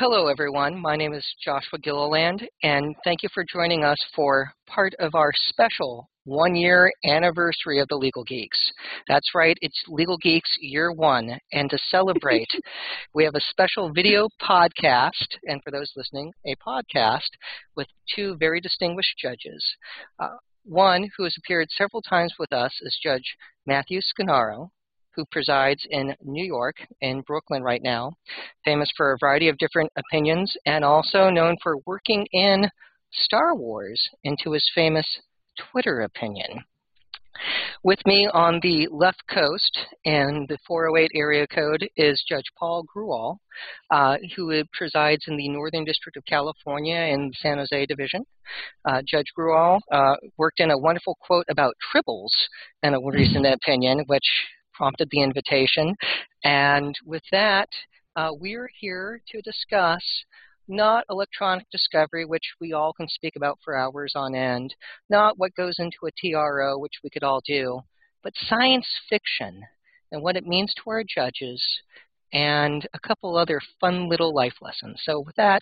Hello, everyone. My name is Joshua Gilliland, and thank you for joining us for part of our special one year anniversary of the Legal Geeks. That's right, it's Legal Geeks year one. And to celebrate, we have a special video podcast, and for those listening, a podcast with two very distinguished judges. Uh, one who has appeared several times with us is Judge Matthew Sciarrino, who presides in New York, in Brooklyn right now, famous for a variety of different opinions, and also known for working in Star Wars into his famous Twitter opinion. With me on the left coast and the 408 area code is Judge Paul Grewal, uh, who presides in the Northern District of California in the San Jose Division. Uh, Judge Grewal uh, worked in a wonderful quote about tribbles in a recent opinion, which prompted the invitation. And with that, uh, we're here to discuss not electronic discovery, which we all can speak about for hours on end, not what goes into a TRO, which we could all do, but science fiction and what it means to our judges and a couple other fun little life lessons. So with that,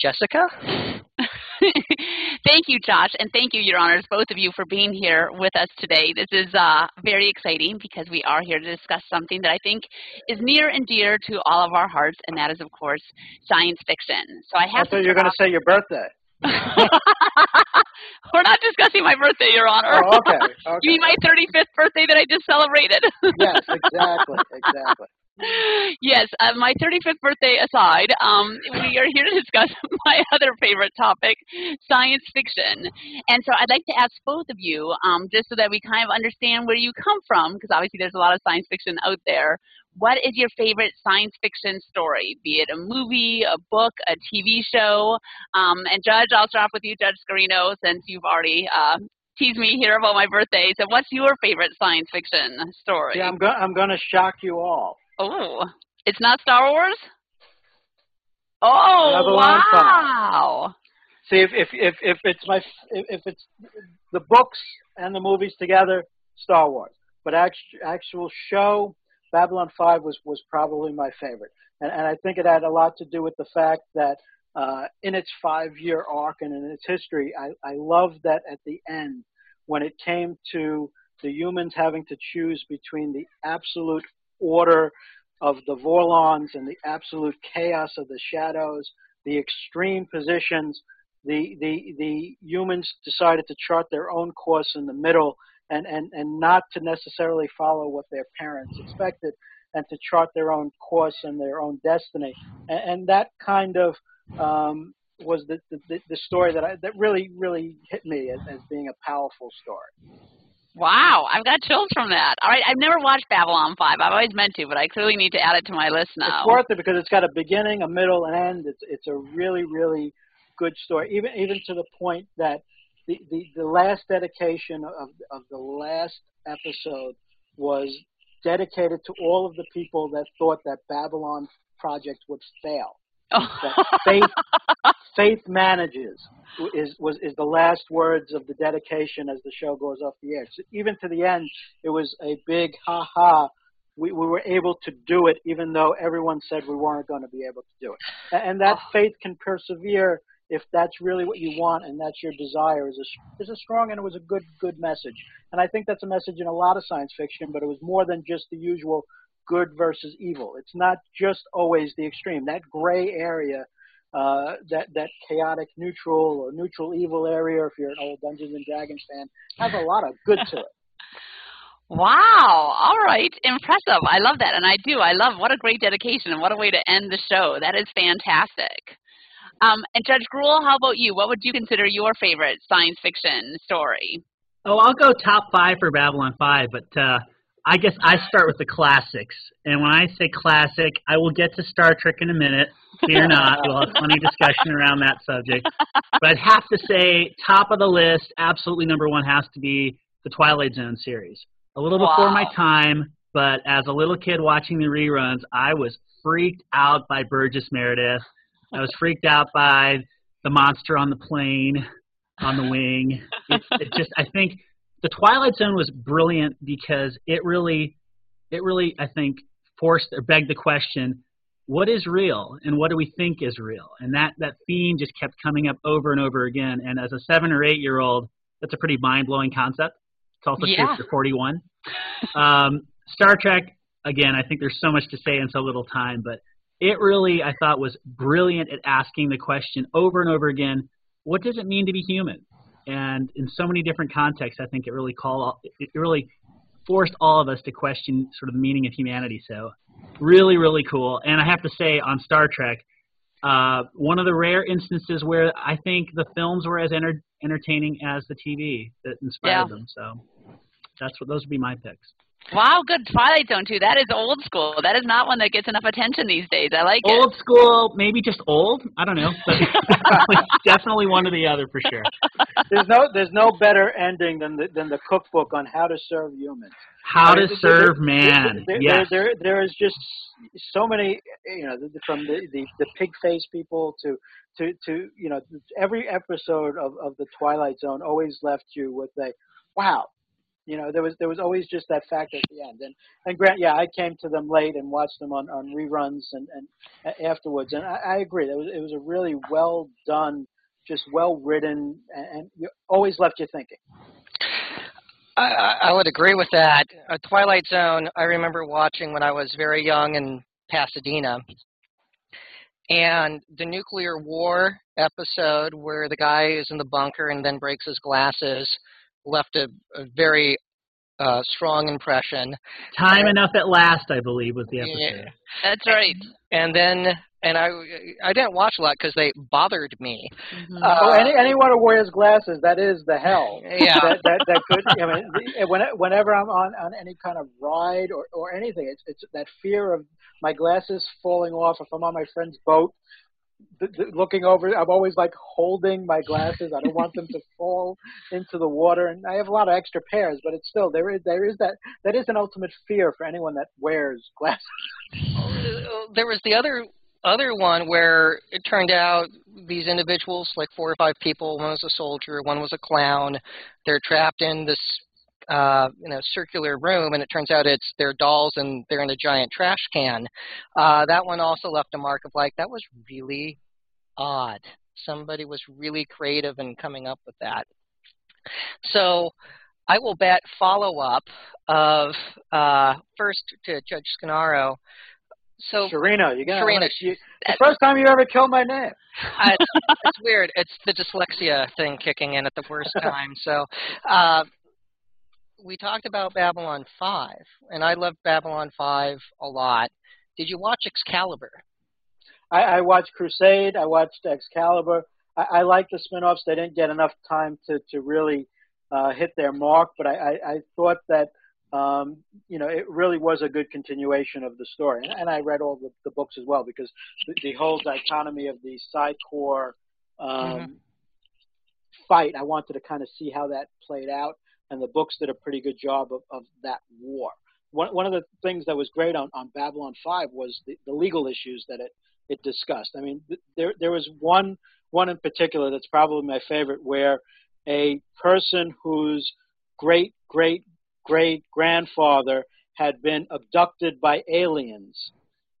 Jessica? thank you, Josh, and thank you, Your Honors, both of you, for being here with us today. This is uh, very exciting because we are here to discuss something that I think is near and dear to all of our hearts, and that is, of course, science fiction. So I have. I thought you were going to say your birthday. We're not discussing my birthday, Your Honor. Oh, okay. okay. You mean my 35th birthday that I just celebrated? yes, exactly, exactly yes, uh, my 35th birthday aside, um, we are here to discuss my other favorite topic, science fiction. And so I'd like to ask both of you, um, just so that we kind of understand where you come from, because obviously there's a lot of science fiction out there. What is your favorite science fiction story, be it a movie, a book, a TV show? Um, and Judge, I'll start off with you, Judge Sciarrino, since you've already uh, teased me here about my birthday. So what's your favorite science fiction story? Yeah, I'm, go- I'm going to shock you all. Oh, it's not Star Wars. Oh, wow! See, if if if if it's my if it's the books and the movies together, Star Wars. But actual actual show, Babylon Five was was probably my favorite, and and I think it had a lot to do with the fact that uh, in its five year arc and in its history, I I loved that at the end when it came to the humans having to choose between the absolute order of the Vorlons and the absolute chaos of the shadows, the extreme positions. The, the, the humans decided to chart their own course in the middle and, and, and not to necessarily follow what their parents expected and to chart their own course and their own destiny. And, and that kind of um, was the, the, the story that, I, that really, really hit me as, as being a powerful story. Wow, I've got chills from that. All right, I've never watched Babylon 5. I've always meant to, but I clearly need to add it to my list now. It's worth it because it's got a beginning, a middle, and end. It's it's a really really good story. Even even to the point that the the, the last dedication of of the last episode was dedicated to all of the people that thought that Babylon project would fail. Oh. that faith faith manages is was is the last words of the dedication as the show goes off the air. So even to the end, it was a big ha ha. We, we were able to do it, even though everyone said we weren't going to be able to do it. And that oh. faith can persevere if that's really what you want and that's your desire is a is a strong and it was a good good message. And I think that's a message in a lot of science fiction, but it was more than just the usual good versus evil. It's not just always the extreme. That gray area uh, that that chaotic neutral or neutral evil area, if you're an old Dungeons and Dragons fan, has a lot of good to it. Wow. All right. Impressive. I love that. And I do. I love what a great dedication and what a way to end the show. That is fantastic. Um, and Judge Grewal, how about you? What would you consider your favorite science fiction story? Oh, I'll go top five for Babylon 5, but uh, I guess I start with the classics. And when I say classic, I will get to Star Trek in a minute. Fear not. We'll have plenty of discussion around that subject. But I'd have to say, top of the list, absolutely number one has to be the Twilight Zone series. A little wow. before my time, but as a little kid watching the reruns, I was freaked out by Burgess Meredith. I was freaked out by the monster on the plane, on the wing. It, it just, I think the Twilight Zone was brilliant because it really, it really, I think, forced or begged the question: what is real and what do we think is real? And that, that theme just kept coming up over and over again. And as a seven or eight year old, that's a pretty mind blowing concept. It's also Yeah. true for 41. Um, Star Trek, again, I think there's so much to say in so little time, but it really, I thought, was brilliant at asking the question over and over again what does it mean to be human? And in so many different contexts, I think it really call it really forced all of us to question sort of the meaning of humanity. So, really, really cool. And I have to say, on Star Trek, uh, one of the rare instances where I think the films were as enter- entertaining as the TV that inspired Yeah. them. So, that's what those would be my picks. Wow, good Twilight Zone too. That is old school. That is not one that gets enough attention these days. I like it. Old school, maybe just old. I don't know, but definitely, definitely one or the other for sure. There's no there's no better ending than the than the cookbook on how to serve humans. How to serve there- man. There, Yes. there, there, there is just so many, you know, from the, the, the pig face people to, to, to, you know, every episode of, of the Twilight Zone always left you with a, wow, you know, there was there was always just that factor at the end. And and Grant, yeah, I came to them late and watched them on, on reruns and, and afterwards, and I, I agree. It was it was a really well done, just well written, and, and you always left you thinking. I, I would agree with that. Uh, Twilight Zone, I remember watching when I was very young in Pasadena. And the nuclear war episode where the guy is in the bunker and then breaks his glasses left a, a very uh, strong impression. Time enough at last, I believe, was the episode. Yeah. That's right. And then, and I, I didn't watch a lot because they bothered me. Mhm. Uh, oh, any, anyone who wears glasses, that is the hell. Yeah. that, that, that could. I mean, when, whenever I'm on, on any kind of ride or, or anything, it's, it's that fear of my glasses falling off. If I'm on my friend's boat, th- th- looking over, I'm always like holding my glasses. I don't want them to fall into the water. And I have a lot of extra pairs, but it's still there is there is that that is an ultimate fear for anyone that wears glasses. Uh, there was the other other one where it turned out these individuals, like four or five people, one was a soldier, one was a clown. They're trapped in this uh, you know circular room, and it turns out it's their dolls and they're in a giant trash can. Uh, that one also left a mark of like that was really odd. Somebody was really creative in coming up with that. So I will bet follow up of uh, first to Judge Scanaro. So Serena, you got Serena. you, the first time you ever killed my name. I, it's, it's weird. It's the dyslexia thing kicking in at the worst time. So, uh, we talked about Babylon 5, and I loved Babylon 5 a lot. Did you watch Excalibur? I, I watched Crusade. I watched Excalibur. I, I like the spin-offs. They didn't get enough time to to really uh, hit their mark, but I, I, I thought that um, you know it really was a good continuation of the story. And, and I read all the, the books as well because the, the whole dichotomy of the Psi Corps um, Mhm. fight, I wanted to kind of see how that played out. And the books did a pretty good job of, of that war. One, one of the things that was great on, on Babylon 5 was the, the legal issues that it, it discussed. I mean, th- there there was one one in particular that's probably my favorite, where a person whose great great great grandfather had been abducted by aliens,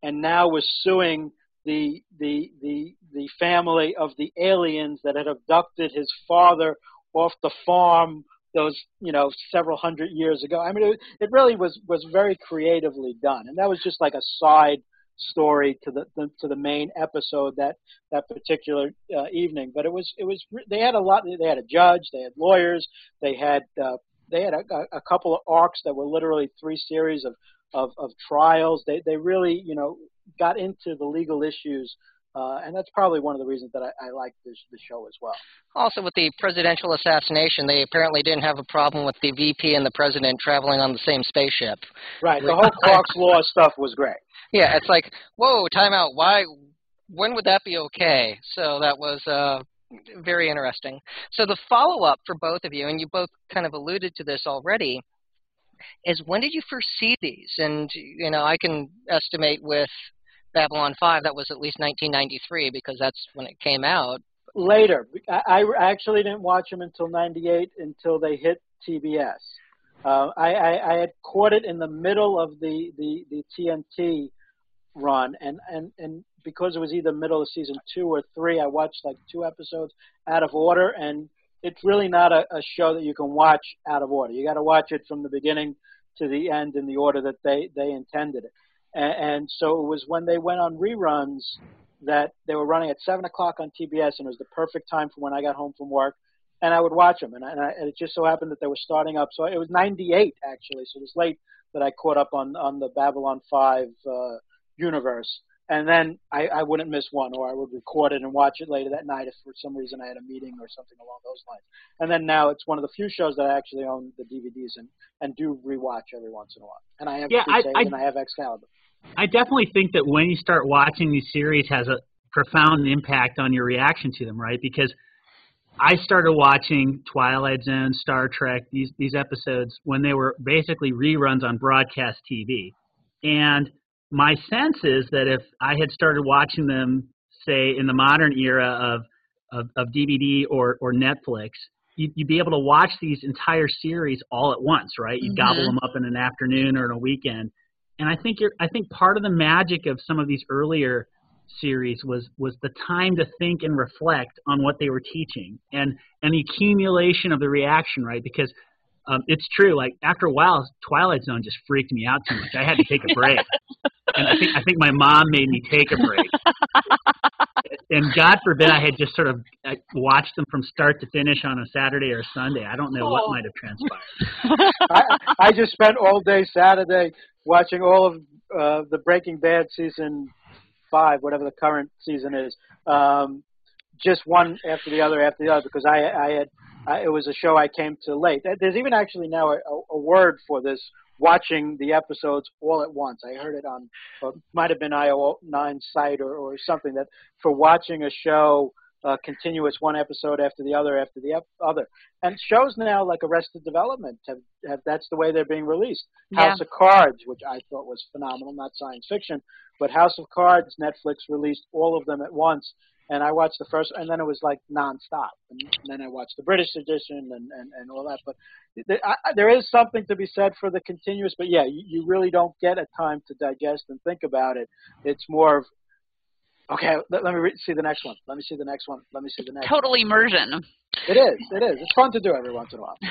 and now was suing the the the the family of the aliens that had abducted his father off the farm those you know several hundred years ago. I mean, it, it really was was very creatively done, and that was just like a side story to the, the to the main episode that that particular uh, evening. But it was it was they had a lot. They had a judge, they had lawyers, they had uh, they had a, a couple of arcs that were literally three series of of, of trials. They they really you know got into the legal issues. Uh, and that's probably one of the reasons that I, I like this the show as well. Also, with the presidential assassination, they apparently didn't have a problem with the VP and the president traveling on the same spaceship. Right, the whole Clark's Law stuff was great. Yeah, it's like, whoa, time out. Why? When would that be okay? So that was uh, very interesting. So the follow-up for both of you, and you both kind of alluded to this already, is when did you first see these? And you know, I can estimate with Babylon 5 that was at least 1993 because that's when it came out. Later, I, I actually didn't watch them until '98 until they hit TBS. Uh, I, I, I had caught it in the middle of the, the, the TNT run, and and and because it was either middle of season two or three, I watched like two episodes out of order, and it's really not a, a show that you can watch out of order. You got to watch it from the beginning to the end in the order that they they intended it. And, and so it was when they went on reruns that they were running at seven o'clock on TBS, and it was the perfect time for when I got home from work, and I would watch them. And, I, and, I, and it just so happened that they were starting up. So it was '98 actually, so it was late that I caught up on on the Babylon 5 uh, universe. And then I, I wouldn't miss one, or I would record it and watch it later that night if for some reason I had a meeting or something along those lines. And then now it's one of the few shows that I actually own the DVDs and, and do rewatch every once in a while. And I have Yeah, I- I- and I have Excalibur. I definitely think that when you start watching these series has a profound impact on your reaction to them, right? Because I started watching Twilight Zone, Star Trek, these these episodes when they were basically reruns on broadcast TV. And my sense is that if I had started watching them, say in the modern era of of, of DVD or or Netflix, you'd, you'd be able to watch these entire series all at once, right? You'd gobble Mhm. them up in an afternoon or in a weekend. And I think you're, I think part of the magic of some of these earlier series was was the time to think and reflect on what they were teaching and and the accumulation of the reaction, right? Because um, it's true. Like after a while, Twilight Zone just freaked me out too much. I had to take a break, and I think I think my mom made me take a break. and God forbid I had just sort of uh, watched them from start to finish on a Saturday or Sunday. I don't know what Oh. might have transpired. I, I just spent all day Saturday watching all of uh, the Breaking Bad season five, whatever the current season is, um, just one after the other after the other because I, I had I, it was a show I came to late. There's even actually now a, a word for this watching the episodes all at once. I heard it on uh, might have been IO9 site or, or something that for watching a show uh, continuous one episode after the other after the other. And shows now like Arrested Development have, have that's the way they're being released. Yeah. House of Cards, which I thought was phenomenal, not science fiction, but House of Cards, Netflix released all of them at once. And I watched the first, and then it was like nonstop. And, and then I watched the British edition and, and, and all that. But th- I, I- there is something to be said for the continuous. But yeah, you, you really don't get a time to digest and think about it. It's more of, okay, let, let me re- see the next one. Let me see the next one. Let me see the next. one. Total immersion. It is. It is. It's fun to do every once in a while.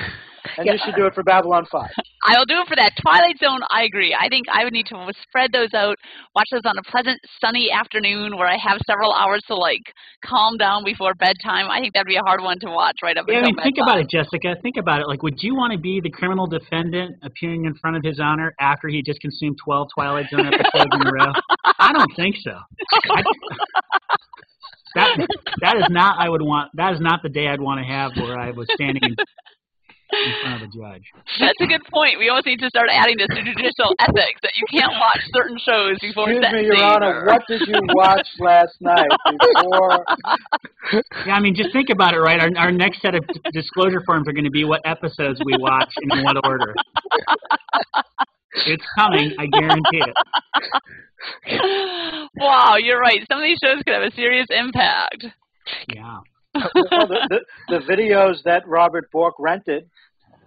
And Yeah. you should do it for Babylon 5. I'll do it for that. Twilight Zone, I agree. I think I would need to spread those out, watch those on a pleasant, sunny afternoon where I have several hours to like calm down before bedtime. I think that'd be a hard one to watch right up Yeah, I until mean, think about it, Jessica. Think about it. Like, would you want to be the criminal defendant appearing in front of his honor after he just consumed 12 Twilight Zone episodes in a row? I don't think so. I, that that is not I would want. That is not the day I'd want to have where I was standing in, in front of a judge. That's a good point. We almost need to start adding this to judicial ethics that you can't watch certain shows before Excuse me. Your Honor, or- what did you watch last night before? Yeah, I mean, just think about it, right? Our our next set of disclosure forms are going to be what episodes we watch and in what order. It's coming, I guarantee it. wow, you're right. Some of these shows could have a serious impact. Yeah. Well, the, the, the videos that Robert Bork rented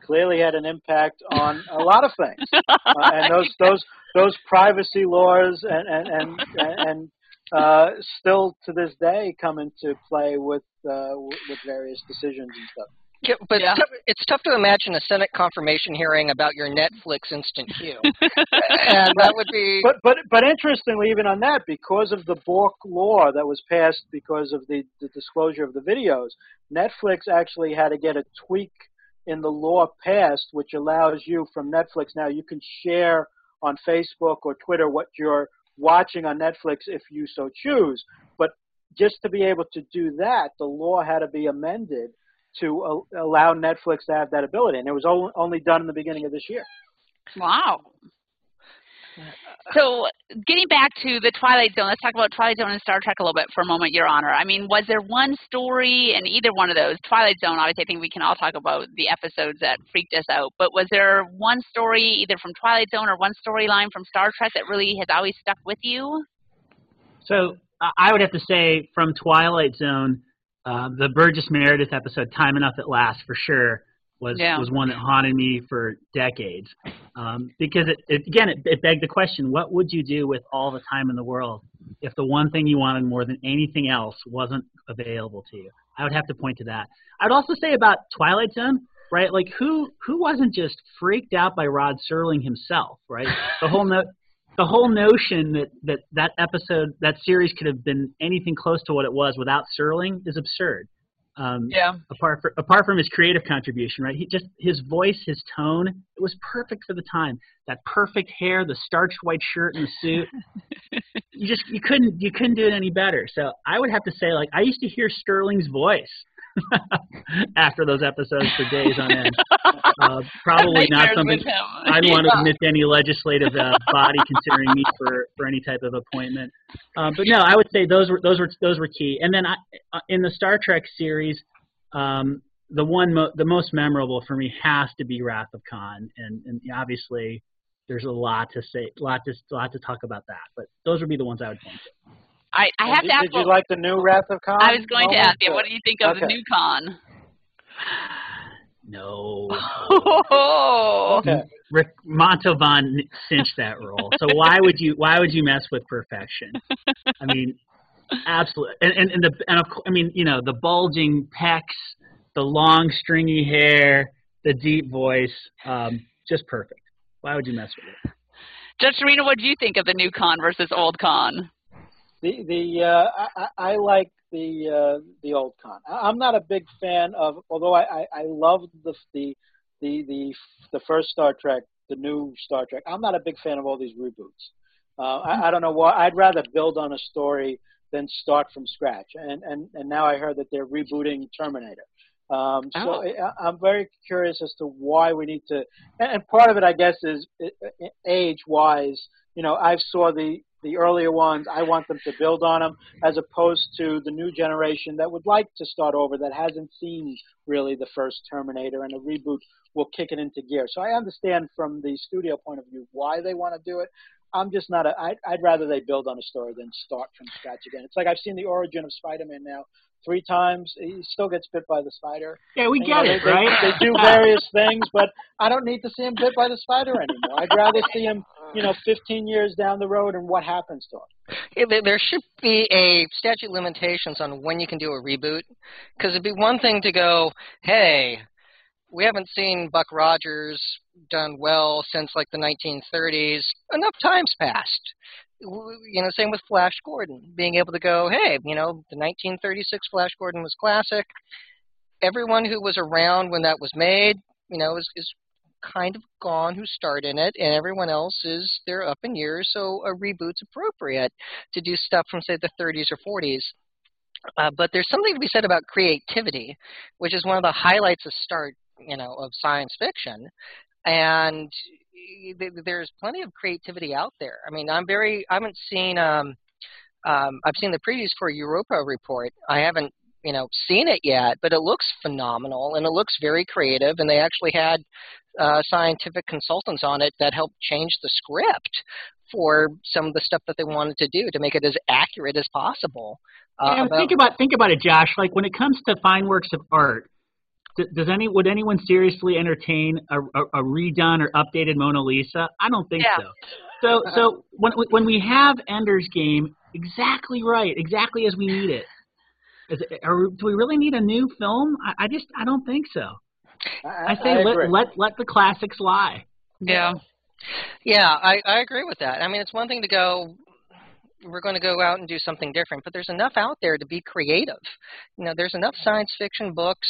clearly had an impact on a lot of things, uh, and those those those privacy laws and and and, and uh, still to this day come into play with uh, with with various decisions and stuff. Yeah, but Yeah. It's, tough, it's tough to imagine a Senate confirmation hearing about your Netflix instant queue, and that would be. But but but interestingly, even on that, because of the Bork law that was passed because of the, the disclosure of the videos, Netflix actually had to get a tweak in the law passed, which allows you from Netflix now you can share on Facebook or Twitter what you're watching on Netflix if you so choose. But just to be able to do that, the law had to be amended to uh, allow Netflix to have that ability, and it was only, only done in the beginning of this year. Wow. So, getting back to the Twilight Zone, let's talk about Twilight Zone and Star Trek a little bit for a moment, Your Honor. I mean, was there one story in either one of those? Twilight Zone, obviously, I think we can all talk about the episodes that freaked us out. But was there one story, either from Twilight Zone or one storyline from Star Trek, that really has always stuck with you? So I would have to say from Twilight Zone, uh, the Burgess Meredith episode, "Time Enough at Last," for sure. was Yeah. was one that haunted me for decades. Um, because it, it again it, it begged the question: What would you do with all the time in the world if the one thing you wanted more than anything else wasn't available to you? I would have to point to that. I'd also say about Twilight Zone, right? Like who who wasn't just freaked out by Rod Serling himself, right? The whole no, the whole notion that, that that episode that series could have been anything close to what it was without Serling is absurd. Um, Yeah. apart from apart from his creative contribution, right? He just his voice, his tone, it was perfect for the time. That perfect hair, the starched white shirt and the suit. you just you couldn't you couldn't do it any better. So I would have to say like I used to hear Serling's voice after those episodes for days on end. Uh, probably not something. I'd want to admit to any legislative uh, body considering me for, for any type of appointment. Um, but no, I would say those were those were those were key. And then I, uh, in the Star Trek series, um, the one mo- the most memorable for me has to be Wrath of Khan, and, and obviously there's a lot to say, lot to lot to talk about that. But those would be the ones I would point to. I, I have did, to ask. You did you what- like the new Wrath of Khan? I was going to ask you, what do you think of the new Khan? No. Oh. Okay. Rick Montalban cinched that role. So why would you why would you mess with perfection? I mean, absolutely. And and, and the and of course, I mean, you know, the bulging pecs, the long stringy hair, the deep voice, um, just perfect. Why would you mess with it? Judge Sciarrino, what do you think of the new Khan versus old Khan? The the uh, I, I like the uh, the old Khan. I'm not a big fan of, although I I, I loved the the the the the first Star Trek, the new Star Trek. I'm not a big fan of all these reboots. Uh, I, I don't know why. I'd rather build on a story than start from scratch. And and and now I heard that they're rebooting Terminator. Um, so Oh. I, I'm very curious as to why we need to. And, and part of it, I guess, is age wise. You know, I saw the the earlier ones. I want them to build on them, as opposed to the new generation that would like to start over that hasn't seen really the first Terminator, and a reboot will kick it into gear. So I understand from the studio point of view why they want to do it. I'm just not a. I'd, I'd rather they build on a story than start from scratch again. It's like I've seen the origin of Spider-Man now three times. He still gets bit by the spider. Yeah, we You get know, it, they, right? They, they do various things, but I don't need to see him bit by the spider anymore. I'd rather see him, you know, 15 years down the road and what happens to. Yeah, there- should be a statute limitations on when you can do a reboot, because it'd be one thing to go, "Hey, we haven't seen Buck Rogers done well since like the 1930s. Enough time's passed." You know, same with Flash Gordon, being able to go, "Hey, you know, the 1936 Flash Gordon was classic. Everyone who was around when that was made, you know, is, is kind of gone who starred in it, and everyone else is they're up in years, so a reboot's appropriate to do stuff from say the 30s or 40s. Uh, but there's something to be said about creativity, which is one of the highlights of start, you know, of science fiction, and there's plenty of creativity out there. I mean, I'm very, I haven't seen, um, um, I've seen the previews for Europa Report. I haven't, you know, seen it yet, but it looks phenomenal and it looks very creative, and they actually had uh, scientific consultants on it that helped change the script for some of the stuff that they wanted to do to make it as accurate as possible. Uh, about- think about think about it, Josh. Like when it comes to fine works of art, does any would anyone seriously entertain a, a, a redone or updated Mona Lisa? I don't think Yeah. so. So so when when we have Ender's Game exactly right, exactly as we need it, is it are, do we really need a new film? I, I just I don't think so. I, I say agree. let let let the classics lie. Yeah. Yeah, I, I agree with that. I mean, it's one thing to go, we're going to go out and do something different, but there's enough out there to be creative. You know, there's enough science fiction books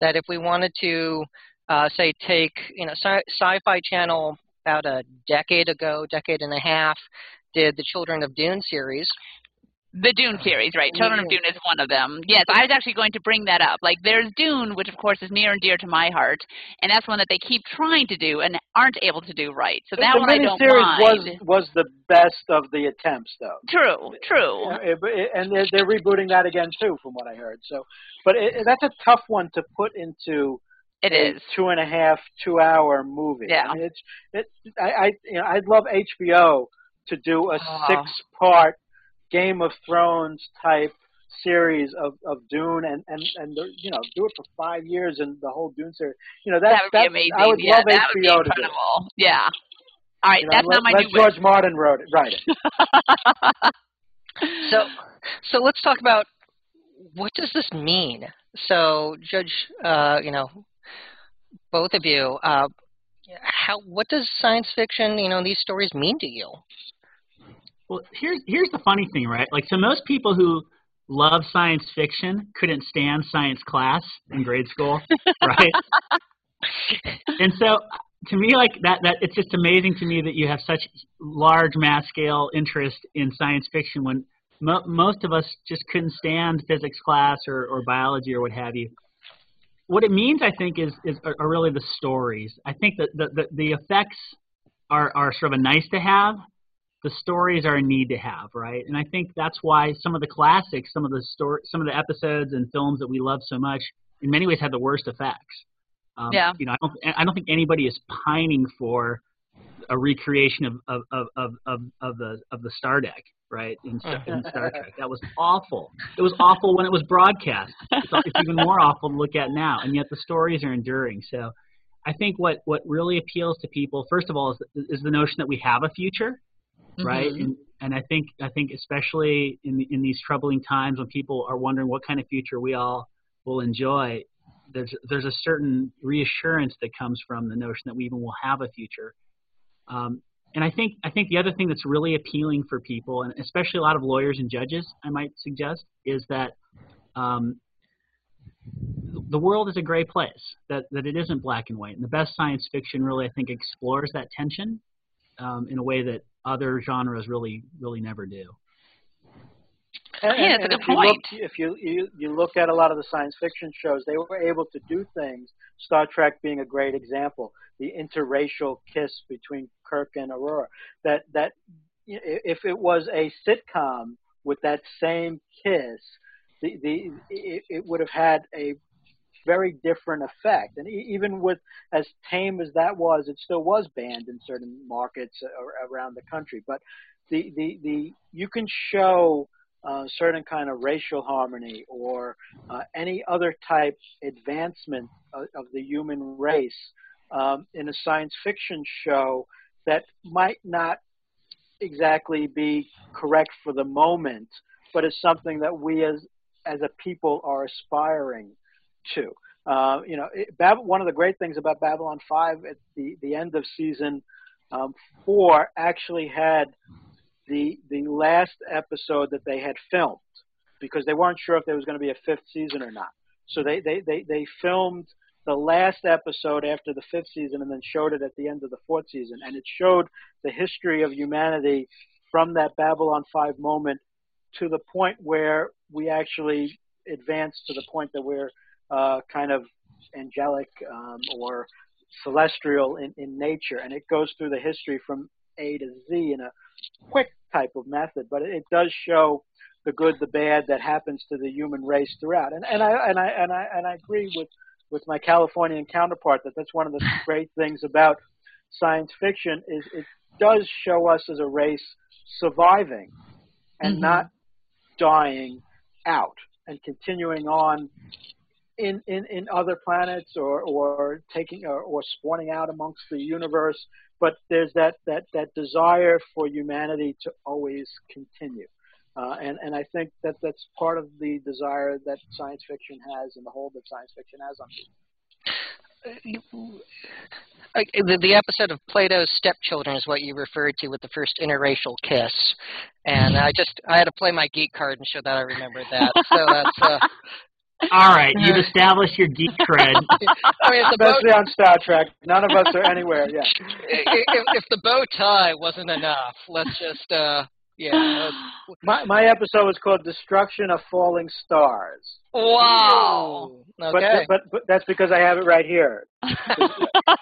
that if we wanted to, uh, say, take, you know, sci- Sci-Fi Channel about a decade ago, decade and a half, did the Children of Dune series. The Dune series, right? Children of Dune is one of them. Yes, I was actually going to bring that up. Like, there's Dune, which of course is near and dear to my heart, and that's one that they keep trying to do and aren't able to do right. So that the one I don't miniseries mind. was was the best of the attempts, though. True, true. Yeah, it- it- and they're, they're rebooting that again too, from what I heard. So, but it, that's a tough one to put into It a is. two and a half, two hour movie. Yeah. I mean, it's it. I, I you know I'd love HBO to do a Oh. six part Game of Thrones type series of, of Dune and and and the, you know do it for five years and the whole Dune series. You know that's, that would be that's amazing. I would yeah, love that HBO would be to do. incredible. Yeah. All right, You know, that's let, not my let new George wish. Martin wrote it. Write it. So, so let's talk about what does this mean? So, Judge, uh, you know, both of you, uh, how what does science fiction, you know, these stories mean to you? Well, here's here's the funny thing, right? Like, so most people who love science fiction couldn't stand science class in grade school, right? and so, to me, like that, that it's just amazing to me that you have such large mass scale interest in science fiction when mo- most of us just couldn't stand physics class or, or biology or what have you. What it means, I think, is is are, are really the stories. I think that the, the, the effects are, are sort of a nice to have, the stories are a need to have, right? And I think that's why some of the classics, some of the story, some of the episodes and films that we love so much, in many ways, had the worst effects. Um, Yeah. You know, I don't, I don't think anybody is pining for a recreation of of, of, of, of, of the of the Star Deck, right? In, Star- in Star Trek, that was awful. It was awful when it was broadcast. It's, it's even more awful to look at now, and yet the stories are enduring. So. I think what, what really appeals to people, first of all, is, is the notion that we have a future, right? Mhm. And and I think I think especially in in these troubling times when people are wondering what kind of future we all will enjoy, there's there's a certain reassurance that comes from the notion that we even will have a future. Um, and I think I think the other thing that's really appealing for people, and especially a lot of lawyers and judges, I might suggest, is that um, the world is a gray place. That that it isn't black and white. And the best science fiction really, I think, explores that tension um, in a way that other genres really really never do. And, Yeah, and- that's a good if you look, point. if you, you you look at a lot of the science fiction shows, they were able to do things. Star Trek being a great example, the interracial kiss between Kirk and Uhura. That that if it was a sitcom with that same kiss, the the it, it would have had a very different effect. And even with as tame as that was, it still was banned in certain markets around the country. But the the the you can show uh, certain kind of racial harmony or uh, any other type advancement of, of the human race um, in a science fiction show that might not exactly be correct for the moment, but is something that we as as a people are aspiring to. Uh, you know, it, Bab- one of the great things about Babylon 5 at the, the end of season um, four actually had the the last episode that they had filmed because they weren't sure if there was going to be a fifth season or not. So they, they, they, they filmed the last episode after the fifth season and then showed it at the end of the fourth season. And it showed the history of humanity from that Babylon 5 moment to the point where we actually advance to the point that we're uh, kind of angelic um, or celestial in, in nature. And it goes through the history from A to Z in a quick type of method, but it does show the good, the bad that happens to the human race throughout. And, and I and I and I and I agree with with my Californian counterpart that that's one of the great things about science fiction is it does show us as a race surviving and Mhm. not dying out and continuing on in, in, in other planets or, or taking or, or spawning out amongst the universe. But there's that, that, that desire for humanity to always continue. Uh, and, and I think that that's part of the desire that science fiction has and the hold that science fiction has on people. Like, the, the episode of Plato's Stepchildren is what you referred to with the first interracial kiss, and I just I had to play my geek card and show that I remembered that. So that's uh, All right, you've established your geek cred. I mean, if the Especially on Star Trek. None of us are anywhere. Yeah. if, if the bow tie wasn't enough, let's just uh, yeah. My, my episode was called Destruction of Falling Stars. Wow. But, Okay. but, but that's because I have it right here. I,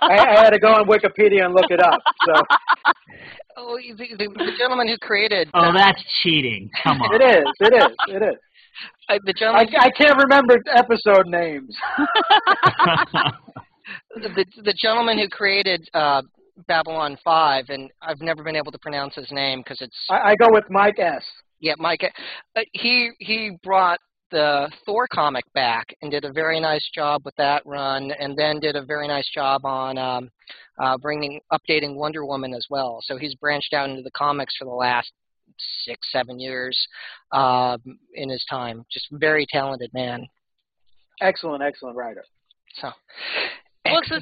I had to go on Wikipedia and look it up. So Oh, the, the, the gentleman who created Oh, that's cheating. Come on. it is. It is. It is. Uh, the I, gentleman I can't remember episode names. the, the gentleman who created uh, Babylon 5, and I've never been able to pronounce his name because it's I, I go with Mike S. Yeah, Mike. Uh, he he brought the Thor comic back and did a very nice job with that run, and then did a very nice job on um, uh, bringing updating Wonder Woman as well. So he's branched out into the comics for the last six, seven years um, in his time. Just very talented man. Excellent, excellent writer. So, well, so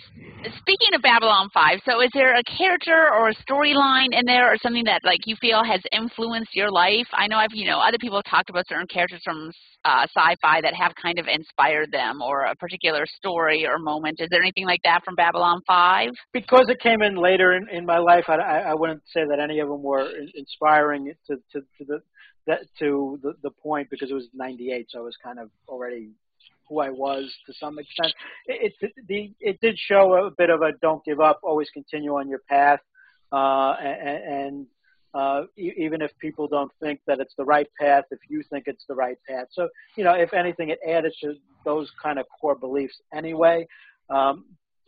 speaking of Babylon 5, so is there a character or a storyline in there or something that like you feel has influenced your life? I know I've, you know, other people have talked about certain characters from uh, sci-fi that have kind of inspired them or a particular story or moment. Is there anything like that from Babylon 5? Because it came in later in, in my life, I, I wouldn't say that any of them were inspiring to, to, to the that to the, the point because it was 98, so I was kind of already who I was to some extent. It, the, it did show a bit of a don't give up, always continue on your path, uh, and, and uh, even if people don't think that it's the right path, if you think it's the right path. So, you know, if anything, it added to those kind of core beliefs anyway. Um,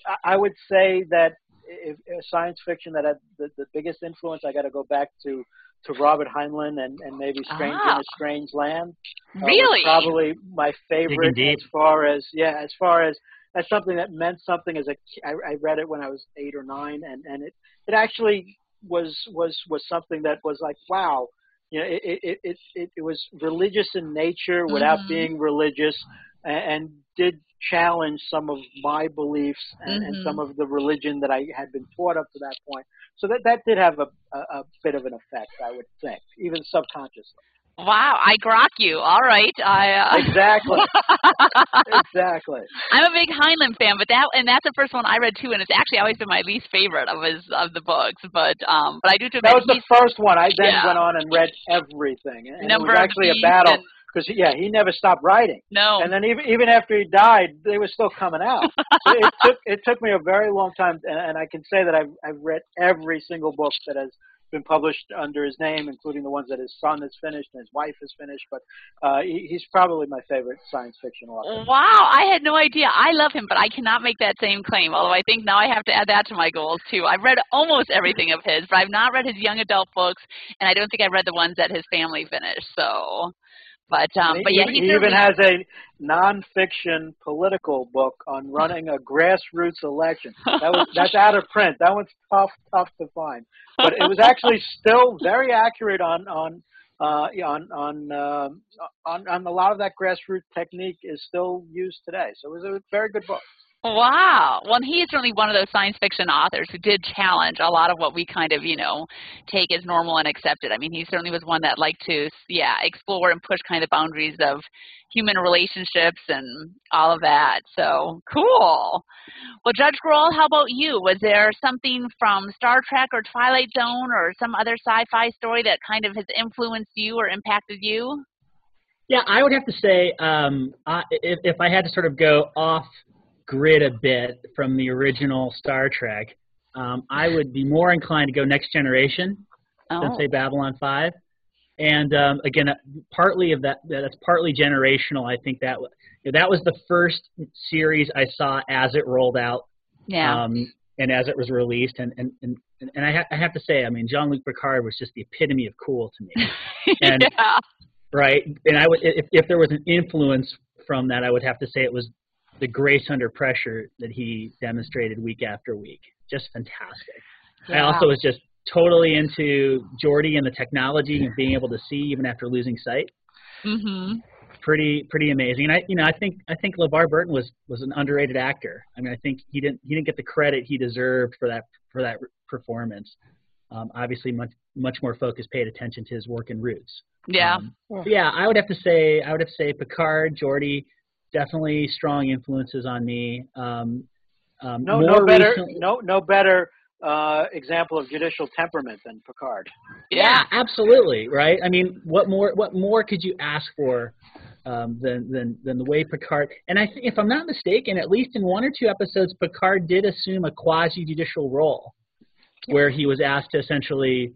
I, I would say that if, if science fiction that had the, the biggest influence, I got to go back to to Robert Heinlein and, and maybe Strange ah. in a Strange Land. Uh, really? Probably my favorite as far as yeah, as far as as something that meant something as a I, I read it when I was eight or nine, and and it it actually was was was something that was like wow, you know, it it it it, it was religious in nature without mm-hmm. being religious, and, and did challenge some of my beliefs and, mm-hmm. and some of the religion that I had been taught up to that point. So that that did have a, a, a bit of an effect, I would think, even subconsciously. Wow, I grok you. All right, I uh... exactly, exactly. I'm a big Heinlein fan, but that and that's the first one I read too, and it's actually always been my least favorite of his of the books. But um, but I do. That was the first one. I then yeah. went on and read everything, and Number it was actually a battle. And, because yeah, he never stopped writing. No. And then even even after he died, they were still coming out. so it took it took me a very long time, and, and I can say that I've I've read every single book that has been published under his name, including the ones that his son has finished and his wife has finished. But uh, he, he's probably my favorite science fiction author. Wow, I had no idea. I love him, but I cannot make that same claim. Although I think now I have to add that to my goals too. I've read almost everything of his, but I've not read his young adult books, and I don't think I've read the ones that his family finished. So but um, but yeah, he, he even has a nonfiction political book on running a grassroots election. That was that's out of print. That one's tough tough to find, but it was actually still very accurate on on. Uh, on on, uh, on on a lot of that grassroots technique is still used today. So it was a very good book. Wow. Well, he is certainly one of those science fiction authors who did challenge a lot of what we kind of, you know, take as normal and accepted. I mean, he certainly was one that liked to, yeah, explore and push kind of boundaries of human relationships and all of that. So cool. Well, Judge Grewal, how about you? Was there something from Star Trek or Twilight Zone or some other sci-fi story that kind of has influenced you or impacted you? Yeah, I would have to say, um, I, if, if I had to sort of go off grid a bit from the original Star Trek, um, I would be more inclined to go Next Generation oh. than say Babylon Five. And um, again, uh, partly of that that's partly generational. I think that you know, that was the first series I saw as it rolled out. Yeah. Um, and as it was released, and and and, and I, ha- I have to say, I mean, Jean-Luc Picard was just the epitome of cool to me. And, yeah. Right, and I would if if there was an influence from that, I would have to say it was the grace under pressure that he demonstrated week after week. Just fantastic. Yeah. I also was just totally into Geordi and the technology and being able to see even after losing sight. Mm-hmm. Pretty pretty amazing. And I you know I think I think LeVar Burton was was an underrated actor. I mean I think he didn't he didn't get the credit he deserved for that for that performance. Um, obviously much much more focus paid attention to his work in Roots. Yeah. Um, yeah, I would have to say I would have to say Picard, Geordi, definitely strong influences on me. Um, um, no, no better, no, no better uh, example of judicial temperament than Picard. Yeah, absolutely, right. I mean, what more, what more could you ask for um, than, than than the way Picard? And I, th- if I'm not mistaken, at least in one or two episodes, Picard did assume a quasi judicial role, where he was asked to essentially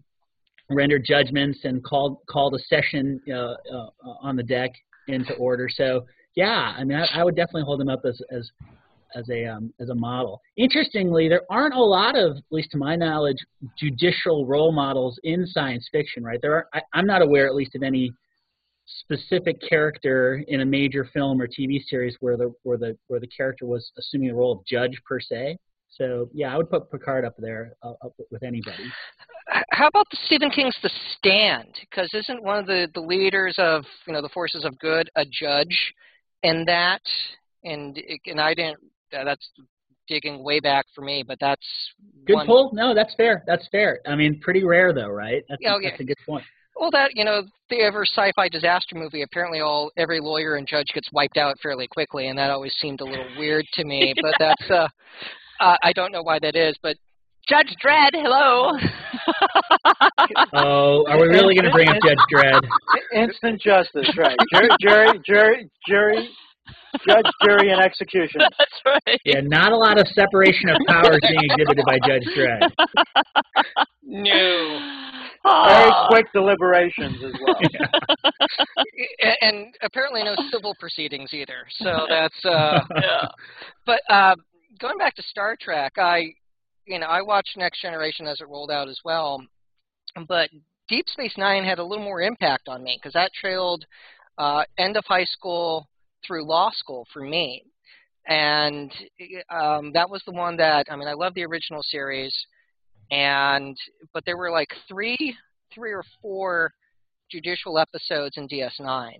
render judgments and called called a session uh, uh, on the deck into order. So yeah, I mean, I, I would definitely hold him up as as as a um, as a model. Interestingly, there aren't a lot of, at least to my knowledge, judicial role models in science fiction. Right? There are. I, I'm not aware, at least, of any specific character in a major film or TV series where the where the where the character was assuming the role of judge per se. So yeah, I would put Picard up there uh, up with anybody. How about the Stephen King's The Stand? Because isn't one of the, the leaders of you know the forces of good a judge in that? And and I didn't. That's digging way back for me, but that's good one, pull. No, that's fair. That's fair. I mean, pretty rare though, right? That's, Oh, that's a good point. Well, that you know, the ever sci-fi disaster movie. Apparently, all every lawyer and judge gets wiped out fairly quickly, and that always seemed a little weird to me. But that's uh, uh, I don't know why that is, but Judge Dredd, hello. Oh, are we really going to bring up Judge Dredd? Instant justice, right? Jury, jury, jury, jury, judge, jury, and execution. That's right. Yeah, not a lot of separation of powers being exhibited by Judge Dredd. no. Very quick deliberations as well. A- and apparently no civil proceedings either. So that's uh, Yeah. But uh, going back to Star Trek, I, you know, I watched Next Generation as it rolled out as well. But Deep Space Nine had a little more impact on me because that trailed uh, end of high school through law school for me, and um, that was the one that I mean I love the original series, and but there were like three, three or four judicial episodes in DS9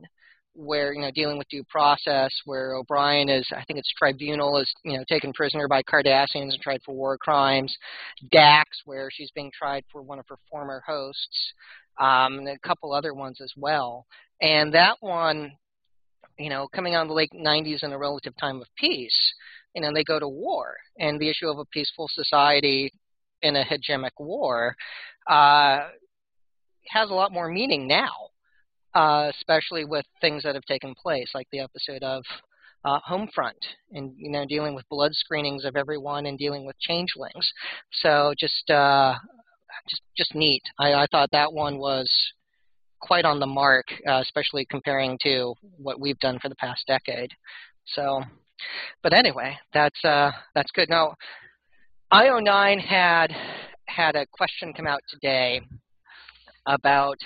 where you know dealing with due process, where O'Brien is, I think it's tribunal is you know taken prisoner by Cardassians and tried for war crimes. Dax, where she's being tried for one of her former hosts, um, and a couple other ones as well. And that one, you know, coming out in the late '90s in a relative time of peace, you know, they go to war, and the issue of a peaceful society in a hegemonic war uh, has a lot more meaning now uh, especially with things that have taken place, like the episode of uh, Homefront, and you know dealing with blood screenings of everyone and dealing with changelings. So just uh, just just neat. I, I thought that one was quite on the mark, uh, especially comparing to what we've done for the past decade. So, but anyway, that's uh, that's good. Now, IO9 had had a question come out today about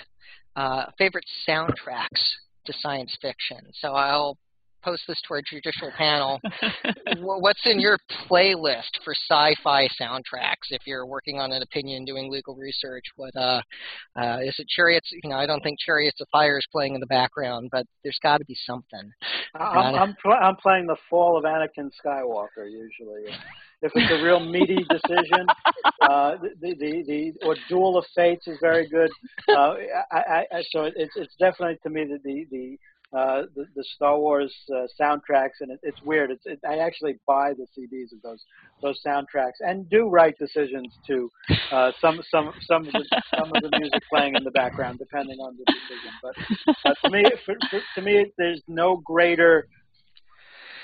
uh, favorite soundtracks to science fiction. So I'll post this to our judicial panel. What's in your playlist for sci-fi soundtracks? If you're working on an opinion, doing legal research, what uh, uh, is it? Chariots? You know, I don't think Chariots of Fire is playing in the background, but there's got to be something. I'm, I'm, pl- I'm playing the fall of Anakin Skywalker usually. If it's a real meaty decision, uh, the, the the or Duel of Fates is very good. Uh, I, I, I, so it's it's definitely to me the the the, uh, the, the Star Wars uh, soundtracks, and it, it's weird. It's it, I actually buy the CDs of those those soundtracks and do write decisions to uh, some some some of the some of the music playing in the background, depending on the decision. But uh, to me, for, for, to me, there's no greater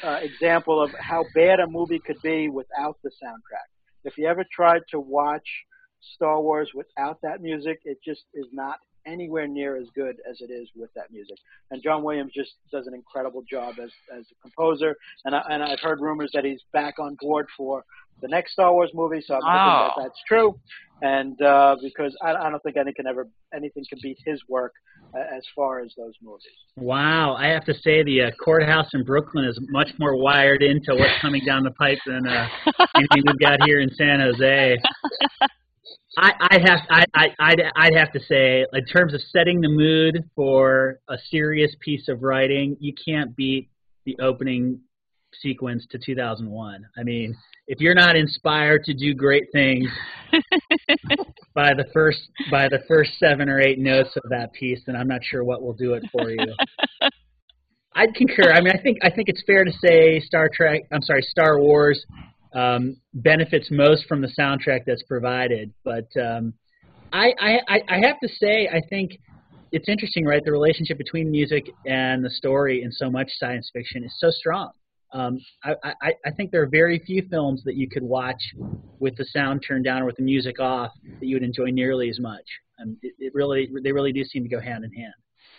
uh, example of how bad a movie could be without the soundtrack. If you ever tried to watch Star Wars without that music, it just is not anywhere near as good as it is with that music. And John Williams just does an incredible job as as a composer. And I, and I've heard rumors that he's back on board for the next Star Wars movie. So I'm Wow. hoping that that's true. And uh, because I, I don't think anything can ever anything can beat his work uh, as far as those movies. Wow, I have to say the uh, courthouse in Brooklyn is much more wired into what's coming down the pipe than uh, anything we've got here in San Jose. I, I have I, I I'd, I'd have to say in terms of setting the mood for a serious piece of writing, you can't beat the opening sequence to 2001. I mean, if you're not inspired to do great things by the first by the first seven or eight notes of that piece, then I'm not sure what will do it for you. I'd concur. I mean, I think I think it's fair to say Star Trek. I'm sorry, Star Wars um, benefits most from the soundtrack that's provided. But um, I, I I have to say, I think it's interesting, right? The relationship between music and the story in so much science fiction is so strong. Um, I, I, I think there are very few films that you could watch with the sound turned down or with the music off that you would enjoy nearly as much. Um, it, it really, they really do seem to go hand in hand.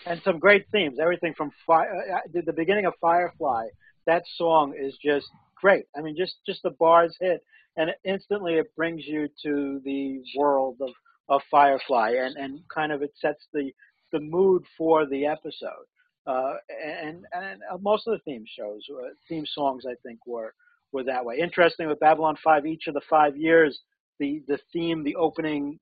and some great themes. Everything from Fi- uh, the beginning of Firefly. That song is just great. I mean, just just the bars hit, and instantly it brings you to the world of of Firefly, and and kind of it sets the the mood for the episode. Uh, and and most of the theme shows, uh, theme songs, I think were were that way. Interesting with Babylon 5, each of the five years, the the theme, the opening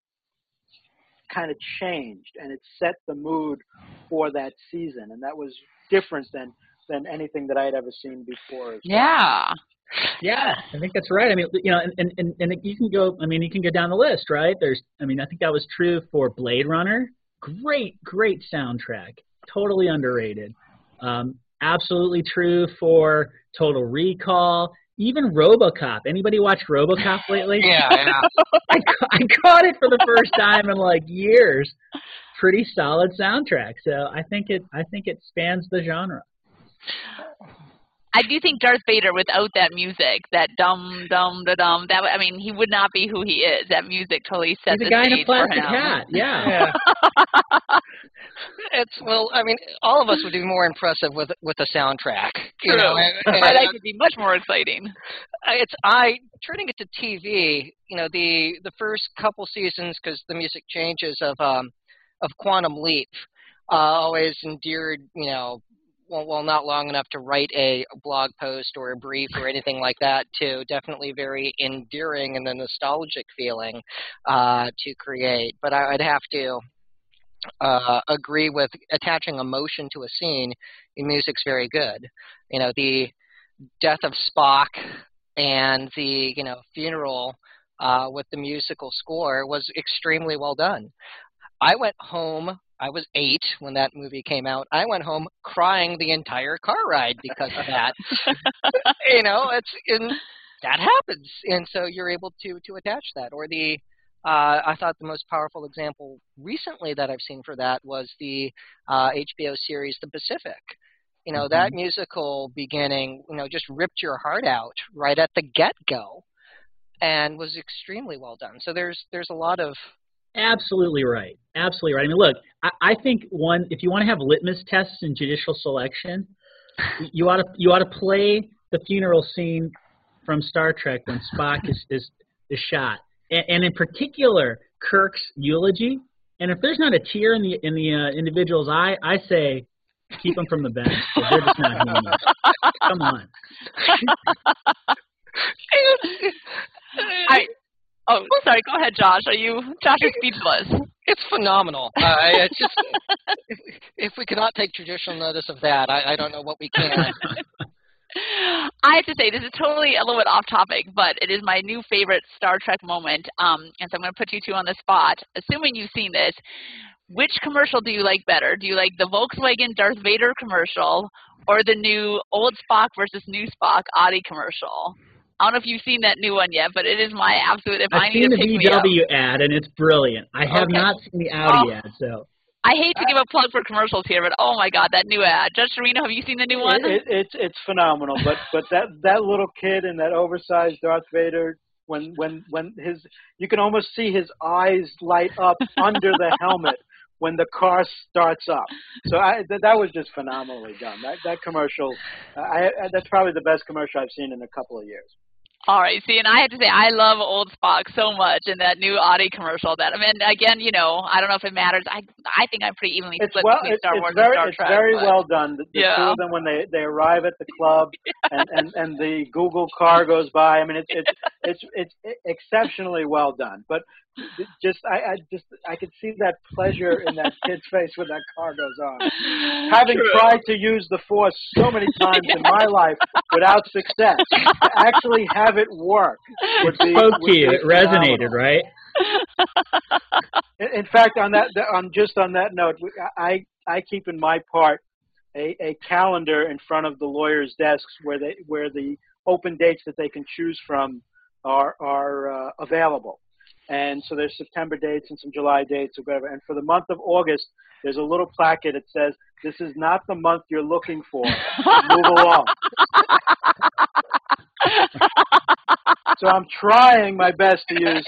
kind of changed and it set the mood for that season and that was different than than anything that I had ever seen before. Yeah. Yeah, I think that's right. I mean, you know, and, and and you can go. I mean, you can go down the list, right? There's. I mean, I think that was true for Blade Runner. Great, great soundtrack. Totally underrated. Um, absolutely true for Total Recall even RoboCop. Anybody watched RoboCop lately? yeah, yeah. I, I caught it for the first time in like years. Pretty solid soundtrack. So I think it I think it spans the genre. I do think Darth Vader, without that music, that dum dum da dum, that I mean, he would not be who he is. That music totally sets He's the a guy stage in a plastic hat. Yeah. yeah. it's well, I mean, all of us would be more impressive with with a soundtrack. True. You know, and, and I like to be much more exciting. it's I turning it to TV. You know, the the first couple seasons because the music changes of um of Quantum Leap uh, always endeared you know well, well, not long enough to write a blog post or a brief or anything like that to definitely very endearing and the nostalgic feeling uh, to create. But I, would have to uh, agree with attaching emotion to a scene. In music's very good. You know, the death of Spock and the you know funeral uh, with the musical score was extremely well done. I went home I was eight when that movie came out. I went home crying the entire car ride because of that. you know, it's and that happens, and so you're able to to attach that. Or the uh, I thought the most powerful example recently that I've seen for that was the uh, HBO series The Pacific. You know, mm-hmm. that musical beginning, you know, just ripped your heart out right at the get go, and was extremely well done. So there's there's a lot of Absolutely right. Absolutely right. I mean, look, I, I think one, if you want to have litmus tests in judicial selection, you ought to you ought to play the funeral scene from Star Trek when Spock is is, is shot, and, and in particular Kirk's eulogy. And if there's not a tear in the in the uh, individual's eye, I say keep them from the bench. They're just not. Come on. I Oh, sorry. Go ahead, Josh. Are you? Josh is speechless. It's phenomenal. Uh, it's just if, if, we cannot take traditional notice of that, I, I don't know what we can. I have to say, this is totally a little bit off topic, but it is my new favorite Star Trek moment. Um, and so I'm going to put you two on the spot. Assuming you've seen this, which commercial do you like better? Do you like the Volkswagen Darth Vader commercial or the new old Spock versus new Spock Audi commercial? I don't know if you've seen that new one yet, but it is my absolute. If I've I seen the VW ad, and it's brilliant. I have okay. not seen the Audi oh. ad, so. I hate to give a plug for commercials here, but oh my God, that new ad. Judge Sciarrino, have you seen the new one? It, it, it's it's phenomenal. But but that that little kid in that oversized Darth Vader, when when when his you can almost see his eyes light up under the helmet when the car starts up. So I, th- that was just phenomenally done. That that commercial, I, I, that's probably the best commercial I've seen in a couple of years. All right. See, and I have to say, I love Old Spock so much in that new Audi commercial. That I mean, again, you know, I don't know if it matters. I I think I'm pretty evenly it's split well, between it's, Star it's Wars very, and Star it's Trek. very but, well done. The, the yeah. two of them when they they arrive at the club and, and and the Google car goes by. I mean, it's it's it's it's exceptionally well done. But just I, I just I could see that pleasure in that kid's face when that car goes on. Having True. tried to use the force so many times in my life without success, to actually have it work would be spoke would to you. It resonated, right? In, in fact, on that on just on that note, I I keep in my part a, a calendar in front of the lawyers' desks where they where the open dates that they can choose from are are uh, available. And so there's September dates and some July dates or whatever. And for the month of August, there's a little placket that says, "This is not the month you're looking for. Move along." so I'm trying my best to use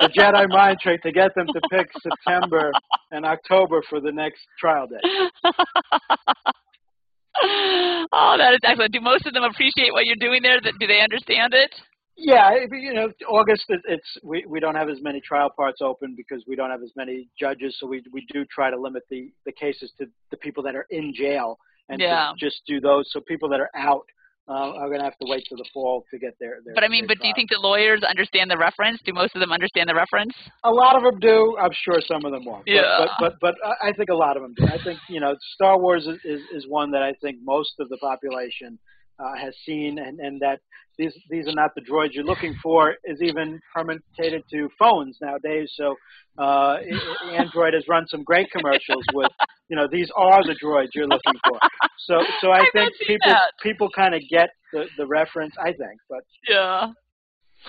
the Jedi mind trick to get them to pick September and October for the next trial day. oh, that is excellent. Do most of them appreciate what you're doing there? Do they understand it? Yeah, you know, August it's we, we don't have as many trial parts open because we don't have as many judges, so we we do try to limit the the cases to the people that are in jail and yeah. just do those. So people that are out uh, are going to have to wait till the fall to get their. their but I mean, but trial. do you think the lawyers understand the reference? Do most of them understand the reference? A lot of them do. I'm sure some of them won't. Yeah. But but, but, but I think a lot of them do. I think you know Star Wars is, is, is one that I think most of the population uh, has seen, and, and that these these are not the droids you're looking for. Is even permutated to phones nowadays. So uh, Android has run some great commercials with you know these are the droids you're looking for. So so I, I think people that. people kind of get the the reference. I think, but yeah.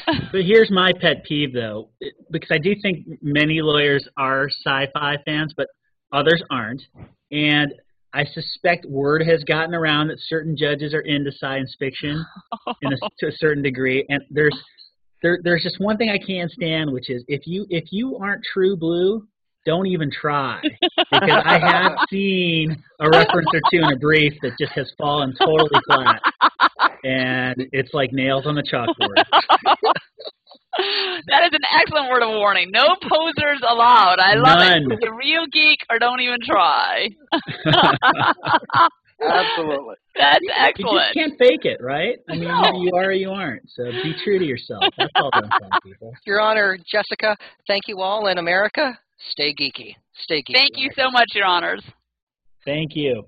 but here's my pet peeve, though, because I do think many lawyers are sci-fi fans, but others aren't, and I suspect word has gotten around that certain judges are into science fiction in a, to a certain degree, and there's there, there's just one thing I can't stand, which is if you if you aren't true blue, don't even try. Because I have seen a reference or two in a brief that just has fallen totally flat, and it's like nails on the chalkboard. that is an excellent word of warning. No posers allowed. I love None. it. Be a real geek or don't even try. absolutely. That's You excellent. just can't fake it, right? I mean, No. you are or you aren't. So be true to yourself. That's all I'm people. Your Honor, Jessica, thank you all in America. Stay geeky. Stay geeky. Thank you so much, Your Honors. Thank you.